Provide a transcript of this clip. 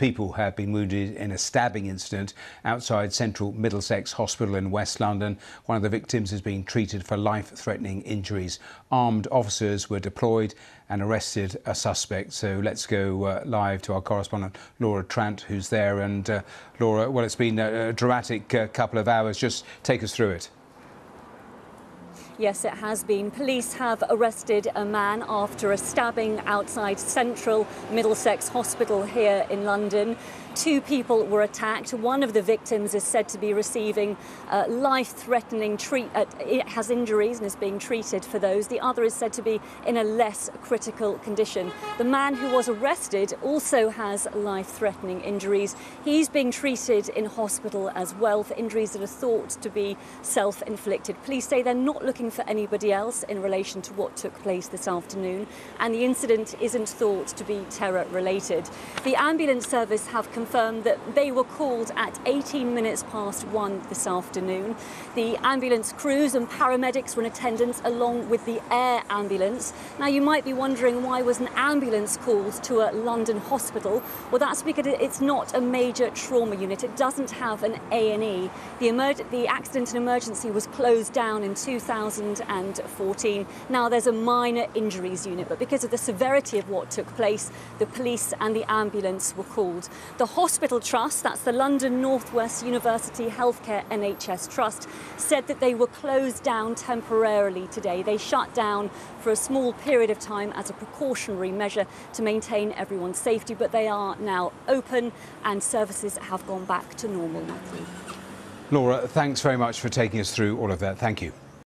people have been wounded in a stabbing incident outside Central Middlesex Hospital in West London. One of the victims is being treated for life-threatening injuries. Armed officers were deployed and arrested a suspect. So let's go uh, live to our correspondent Laura Trant, who's there. And uh, Laura, well, it's been a, dramatic uh, couple of hours. Just take us through it. Yes, it has been. Police have arrested a man after a stabbing outside Central Middlesex Hospital here in London. Two people were attacked. One of the victims is said to be receiving uh, life-threatening treat. Uh, it has injuries and is being treated for those. The other is said to be in a less critical condition. The man who was arrested also has life-threatening injuries. He's being treated in hospital as well for injuries that are thought to be self-inflicted. Police say they're not looking for anybody else in relation to what took place this afternoon, and the incident isn't thought to be terror-related. The ambulance service have confirmed that they were called at 18 minutes past one this afternoon. The ambulance crews and paramedics were in attendance along with the air ambulance. Now you might be wondering why was an ambulance called to a London hospital? Well that's because it's not a major trauma unit. It doesn't have an A&E. The, the accident and emergency was closed down in 2014. Now there's a minor injuries unit but because of the severity of what took place the police and the ambulance were called. The Hospital Trust, that's the London Northwest University Healthcare NHS Trust, said that they were closed down temporarily today. They shut down for a small period of time as a precautionary measure to maintain everyone's safety, but they are now open and services have gone back to normal. Laura, thanks very much for taking us through all of that. Thank you.